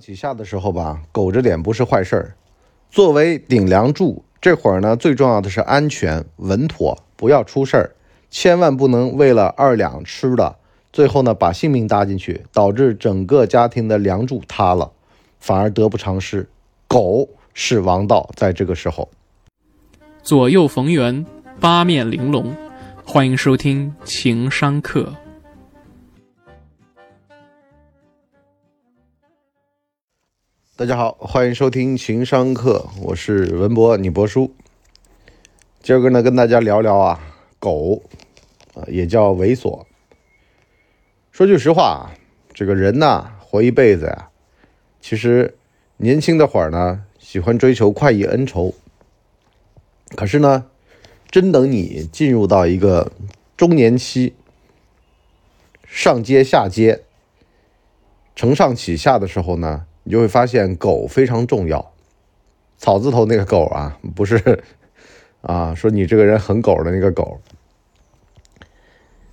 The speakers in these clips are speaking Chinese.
起下的时候吧，苟着点不是坏事儿。作为顶梁柱，这会儿呢最重要的是安全稳妥，不要出事儿，千万不能为了二两吃的，最后呢把性命搭进去，导致整个家庭的梁柱塌了，反而得不偿失。苟是王道，在这个时候，左右逢源，八面玲珑。欢迎收听情商课。大家好，欢迎收听情商课，我是文博，你博叔。今儿个呢，跟大家聊聊啊，狗啊，也叫猥琐。说句实话啊，这个人呐，活一辈子呀，其实年轻的会儿呢，喜欢追求快意恩仇。可是呢，真等你进入到一个中年期，上阶下阶，承上启下的时候呢？你就会发现狗非常重要，草字头那个狗啊，不是啊，说你这个人很狗的那个狗。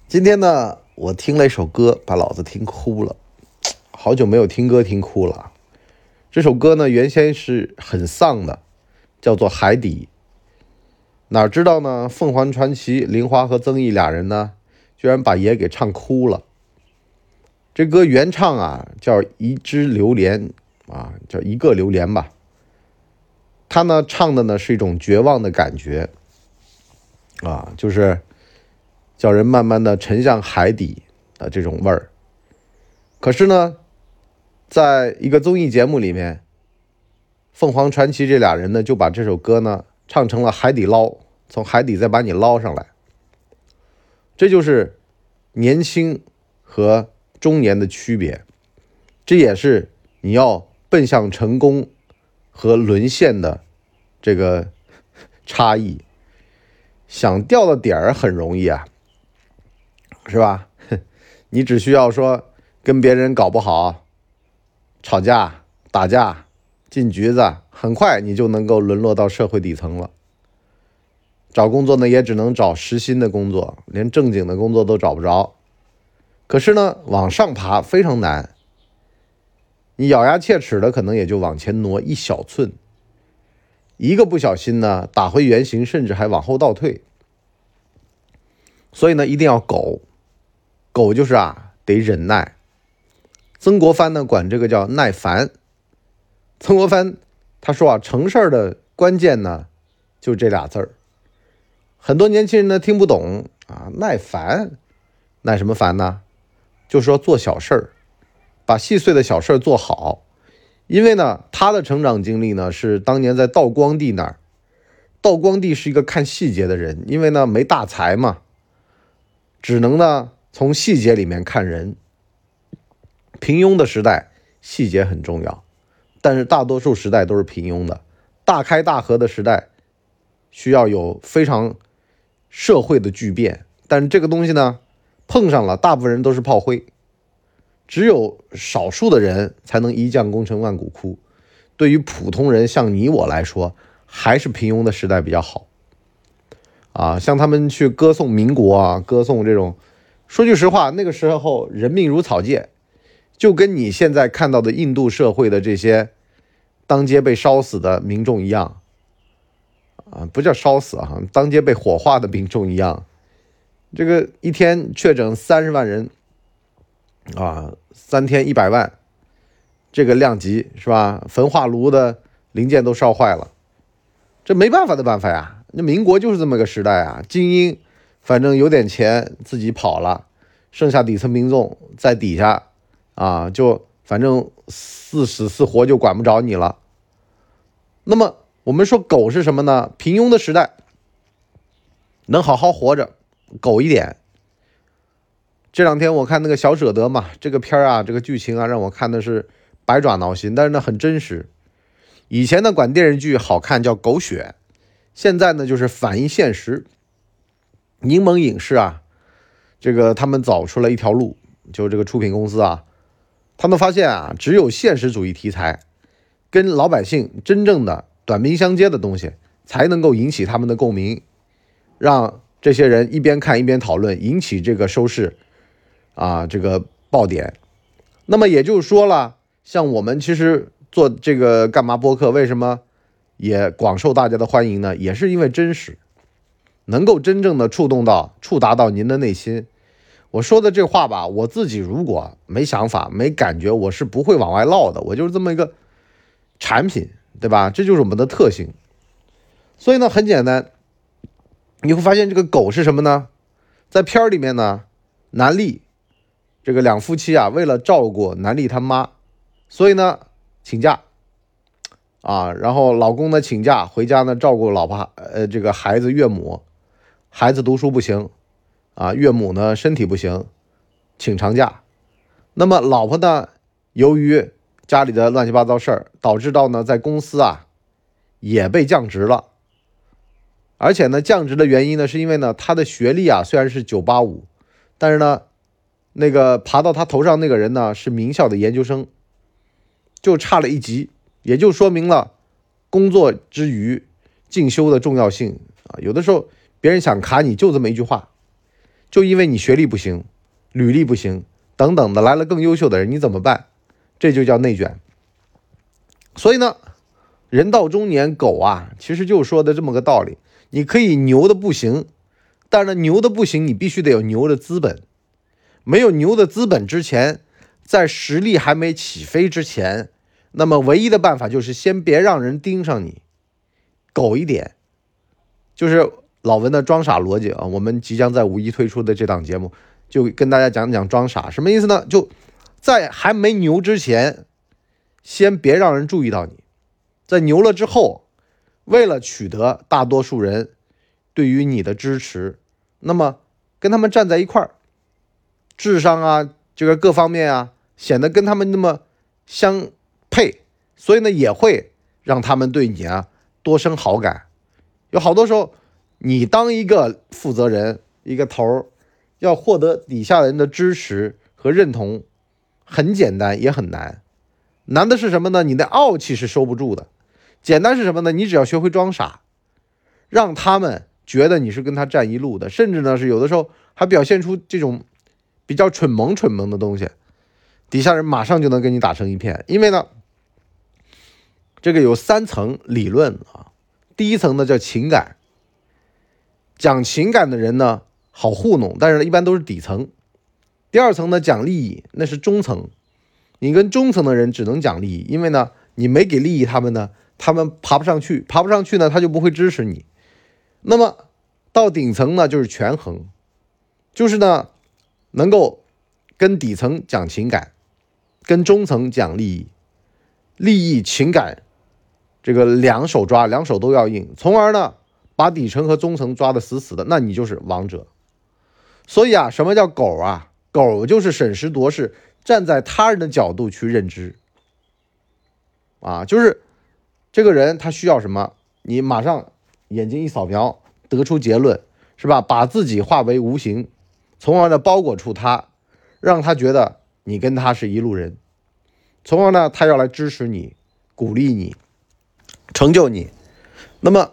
今天呢，我听了一首歌，把老子听哭了，好久没有听歌听哭了。这首歌呢，原先是很丧的，叫做《海底》。哪知道呢，凤凰传奇林华和曾毅俩人呢，居然把爷给唱哭了。这歌原唱啊，叫一只榴莲。啊，叫一个榴莲吧。他呢唱的呢是一种绝望的感觉，啊，就是叫人慢慢的沉向海底的这种味儿。可是呢，在一个综艺节目里面，凤凰传奇这俩人呢就把这首歌呢唱成了海底捞，从海底再把你捞上来。这就是年轻和中年的区别，这也是你要。奔向成功和沦陷的这个差异，想掉的点儿很容易啊，是吧？你只需要说跟别人搞不好，吵架、打架、进局子，很快你就能够沦落到社会底层了。找工作呢，也只能找实薪的工作，连正经的工作都找不着。可是呢，往上爬非常难。你咬牙切齿的，可能也就往前挪一小寸，一个不小心呢，打回原形，甚至还往后倒退。所以呢，一定要苟，苟就是啊，得忍耐。曾国藩呢，管这个叫耐烦。曾国藩他说啊，成事儿的关键呢，就这俩字儿。很多年轻人呢听不懂啊，耐烦，耐什么烦呢？就说做小事儿。把细碎的小事做好，因为呢，他的成长经历呢是当年在道光帝那儿。道光帝是一个看细节的人，因为呢没大才嘛，只能呢从细节里面看人。平庸的时代，细节很重要，但是大多数时代都是平庸的。大开大合的时代，需要有非常社会的巨变，但是这个东西呢，碰上了，大部分人都是炮灰。只有少数的人才能一将功成万骨枯。对于普通人，像你我来说，还是平庸的时代比较好。啊，像他们去歌颂民国啊，歌颂这种，说句实话，那个时候人命如草芥，就跟你现在看到的印度社会的这些当街被烧死的民众一样。啊，不叫烧死啊，当街被火化的民众一样。这个一天确诊三十万人。啊，三天一百万，这个量级是吧？焚化炉的零件都烧坏了，这没办法的办法呀。那民国就是这么个时代啊，精英反正有点钱自己跑了，剩下底层民众在底下啊，就反正四死四活就管不着你了。那么我们说狗是什么呢？平庸的时代能好好活着，狗一点。这两天我看那个小舍得嘛，这个片儿啊，这个剧情啊，让我看的是百爪挠心，但是呢很真实。以前呢管电视剧好看叫狗血，现在呢就是反映现实。柠檬影视啊，这个他们走出了一条路，就这个出品公司啊，他们发现啊，只有现实主义题材，跟老百姓真正的短兵相接的东西，才能够引起他们的共鸣，让这些人一边看一边讨论，引起这个收视。啊，这个爆点，那么也就是说了，像我们其实做这个干嘛播客，为什么也广受大家的欢迎呢？也是因为真实，能够真正的触动到、触达到您的内心。我说的这话吧，我自己如果没想法、没感觉，我是不会往外唠的。我就是这么一个产品，对吧？这就是我们的特性。所以呢，很简单，你会发现这个狗是什么呢？在片儿里面呢，南丽这个两夫妻啊，为了照顾南丽他妈，所以呢请假啊，然后老公呢请假回家呢照顾老婆，呃，这个孩子岳母，孩子读书不行。啊，岳母呢身体不行，请长假。那么老婆呢，由于家里的乱七八糟事儿，导致到呢在公司啊也被降职了。而且呢，降职的原因呢，是因为呢他的学历啊虽然是九八五，但是呢那个爬到他头上那个人呢是名校的研究生，就差了一级，也就说明了工作之余进修的重要性啊。有的时候别人想卡你就这么一句话。就因为你学历不行，履历不行，等等的来了更优秀的人，你怎么办？这就叫内卷。所以呢，人到中年，狗啊，其实就说的这么个道理。你可以牛的不行，但是牛的不行，你必须得有牛的资本。没有牛的资本之前，在实力还没起飞之前，那么唯一的办法就是先别让人盯上你，狗一点，就是。老文的装傻逻辑啊，我们即将在五一推出的这档节目，就跟大家讲讲装傻什么意思呢？就在还没牛之前，先别让人注意到你；在牛了之后，为了取得大多数人对于你的支持，那么跟他们站在一块儿，智商啊，这个各方面啊，显得跟他们那么相配，所以呢，也会让他们对你啊多生好感。有好多时候。你当一个负责人，一个头儿，要获得底下人的支持和认同，很简单也很难。难的是什么呢？你的傲气是收不住的。简单是什么呢？你只要学会装傻，让他们觉得你是跟他站一路的，甚至呢是有的时候还表现出这种比较蠢萌蠢萌的东西，底下人马上就能跟你打成一片。因为呢，这个有三层理论啊，第一层呢叫情感。讲情感的人呢，好糊弄，但是呢，一般都是底层。第二层呢，讲利益，那是中层。你跟中层的人只能讲利益，因为呢，你没给利益他们呢，他们爬不上去，爬不上去呢，他就不会支持你。那么到顶层呢，就是权衡，就是呢，能够跟底层讲情感，跟中层讲利益，利益情感这个两手抓，两手都要硬，从而呢。把底层和中层抓得死死的，那你就是王者。所以啊，什么叫狗啊？狗就是审时度势，站在他人的角度去认知。啊，就是这个人他需要什么，你马上眼睛一扫描，得出结论，是吧？把自己化为无形，从而呢包裹住他，让他觉得你跟他是一路人，从而呢他要来支持你、鼓励你、成就你。那么。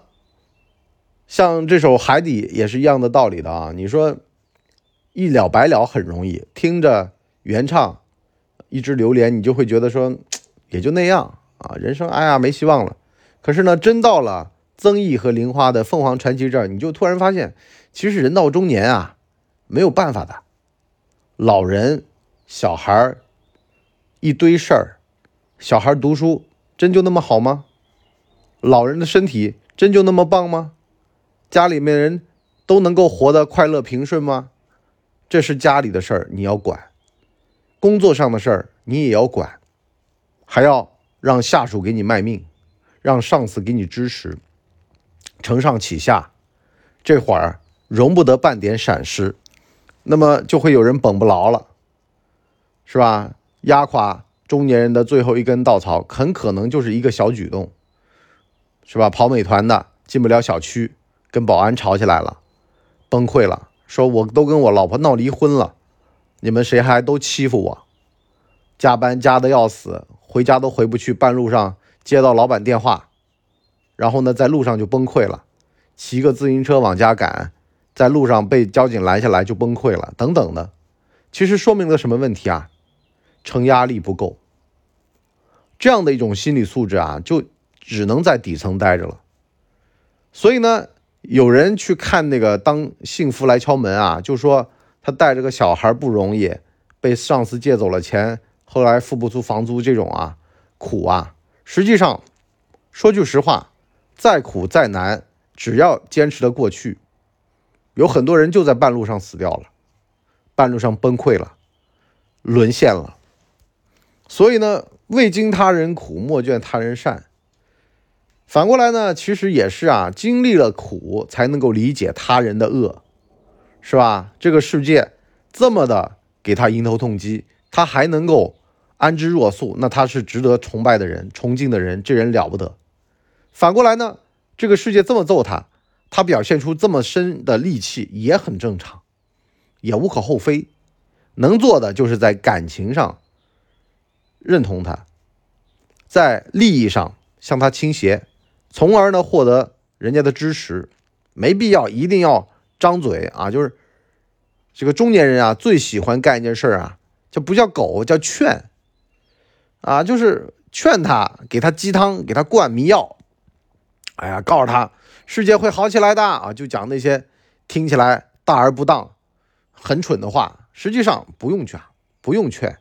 像这首《海底》也是一样的道理的啊！你说一了百了很容易，听着原唱一只榴莲，你就会觉得说也就那样啊，人生哎呀没希望了。可是呢，真到了曾毅和玲花的《凤凰传奇》这儿，你就突然发现，其实人到中年啊，没有办法的，老人、小孩一堆事儿，小孩读书真就那么好吗？老人的身体真就那么棒吗？家里面人都能够活得快乐平顺吗？这是家里的事儿，你要管；工作上的事儿你也要管，还要让下属给你卖命，让上司给你支持，承上启下，这会儿容不得半点闪失，那么就会有人绷不牢了，是吧？压垮中年人的最后一根稻草，很可能就是一个小举动，是吧？跑美团的进不了小区。跟保安吵起来了，崩溃了，说我都跟我老婆闹离婚了，你们谁还都欺负我，加班加的要死，回家都回不去，半路上接到老板电话，然后呢，在路上就崩溃了，骑个自行车往家赶，在路上被交警拦下来就崩溃了，等等的，其实说明了什么问题啊？承压力不够，这样的一种心理素质啊，就只能在底层待着了。所以呢，有人去看那个《当幸福来敲门》啊，就说他带着个小孩不容易，被上司借走了钱，后来付不出房租，这种啊苦啊。实际上，说句实话，再苦再难，只要坚持的过去，有很多人就在半路上死掉了，半路上崩溃了，沦陷了。所以呢，未经他人苦，莫劝他人善。反过来呢，其实也是啊，经历了苦才能够理解他人的恶，是吧？这个世界这么的给他迎头痛击，他还能够安之若素，那他是值得崇拜的人、崇敬的人，这人了不得。反过来呢，这个世界这么揍他，他表现出这么深的戾气也很正常，也无可厚非。能做的就是在感情上认同他，在利益上向他倾斜。从而呢，获得人家的支持，没必要一定要张嘴啊！就是这个中年人啊，最喜欢干一件事啊，就不叫狗，叫劝啊，就是劝他，给他鸡汤，给他灌迷药。哎呀，告诉他世界会好起来的啊！就讲那些听起来大而不当、很蠢的话，实际上不用劝，不用劝，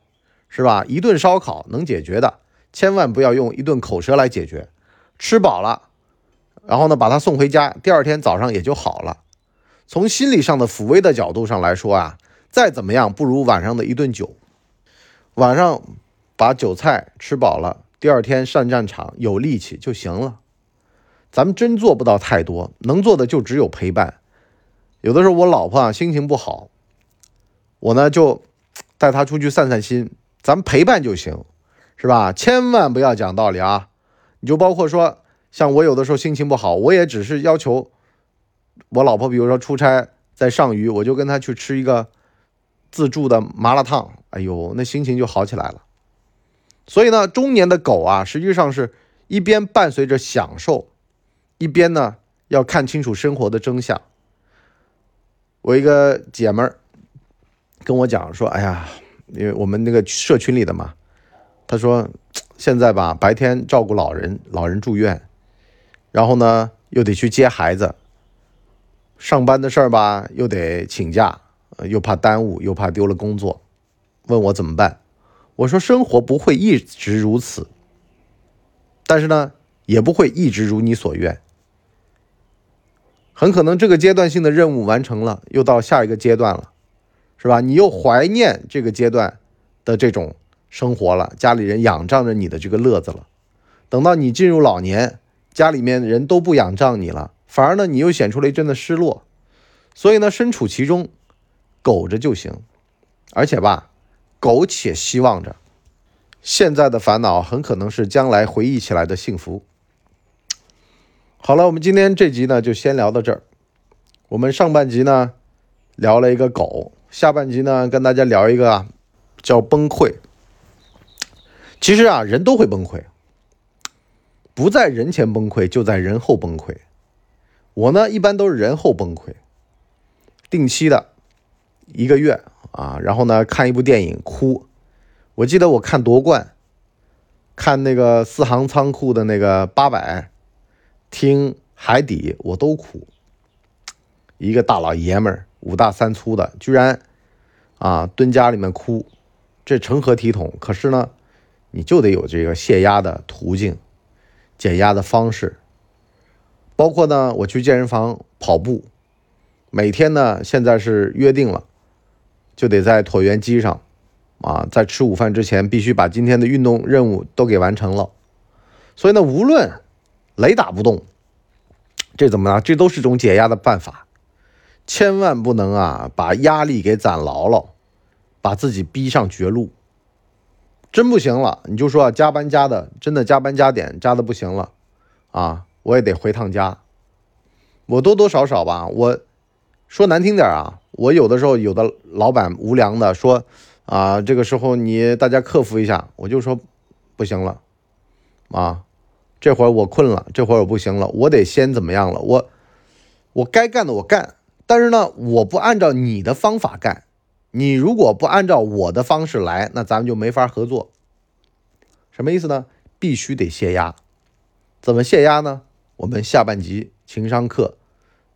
是吧？一顿烧烤能解决的，千万不要用一顿口舌来解决。吃饱了，然后呢，把他送回家，第二天早上也就好了。从心理上的抚慰的角度上来说啊，再怎么样不如晚上的一顿酒。晚上把酒菜吃饱了，第二天上战场有力气就行了。咱们真做不到太多，能做的就只有陪伴。有的时候我老婆啊心情不好，我呢就带她出去散散心，咱们陪伴就行，是吧？千万不要讲道理啊。你就包括说，像我有的时候心情不好，我也只是要求我老婆，比如说出差在上虞，我就跟她去吃一个自助的麻辣烫，哎呦，那心情就好起来了。所以呢，中年的狗啊，实际上是一边伴随着享受，一边呢要看清楚生活的真相。我一个姐们儿跟我讲说，哎呀，因为我们那个社群里的嘛，她说。现在吧，白天照顾老人，老人住院，然后呢又得去接孩子，上班的事儿吧又得请假，又怕耽误，又怕丢了工作，问我怎么办？我说生活不会一直如此，但是呢也不会一直如你所愿，很可能这个阶段性的任务完成了，又到下一个阶段了，是吧？你又怀念这个阶段的这种。生活了，家里人仰仗着你的这个乐子了。等到你进入老年，家里面人都不仰仗你了，反而呢，你又显出了一阵的失落。所以呢，身处其中，苟着就行。而且吧，苟且希望着，现在的烦恼很可能是将来回忆起来的幸福。好了，我们今天这集呢就先聊到这儿。我们上半集呢聊了一个狗，下半集呢跟大家聊一个啊叫崩溃。其实啊，人都会崩溃，不在人前崩溃，就在人后崩溃。我呢，一般都是人后崩溃，定期的一个月啊，然后呢，看一部电影哭。我记得我看夺冠，看那个四行仓库的那个八百，听海底我都哭。一个大老爷们儿，五大三粗的，居然啊蹲家里面哭，这成何体统？可是呢。你就得有这个泄压的途径，减压的方式，包括呢，我去健身房跑步，每天呢，现在是约定了，就得在椭圆机上，啊，在吃午饭之前必须把今天的运动任务都给完成了。所以呢，无论雷打不动，这怎么了？这都是种解压的办法，千万不能啊，把压力给攒牢了，把自己逼上绝路。真不行了，你就说加班加的，真的加班加点加的不行了，啊，我也得回趟家。我多多少少吧，我说难听点啊，我有的时候有的老板无良的说，啊，这个时候你大家克服一下，我就说不行了，啊，这会儿我困了，这会儿我不行了，我得先怎么样了？我我该干的我干，但是呢，我不按照你的方法干。你如果不按照我的方式来，那咱们就没法合作。什么意思呢？必须得泄压。怎么泄压呢？我们下半集情商课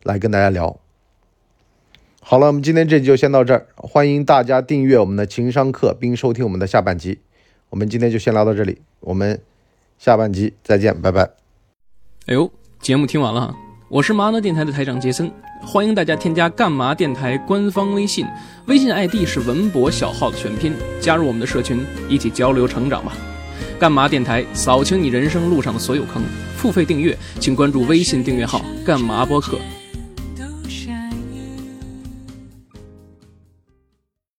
来跟大家聊。好了，我们今天这集就先到这儿，欢迎大家订阅我们的情商课，并收听我们的下半集。我们今天就先聊到这里，我们下半集再见，拜拜。哎呦，节目听完了，我是麻辣电台的台长杰森，欢迎大家添加干嘛电台官方微信，微信 ID 是文博小号的全拼，加入我们的社群，一起交流成长吧。干嘛电台扫清你人生路上的所有坑，付费订阅请关注微信订阅号干嘛播客。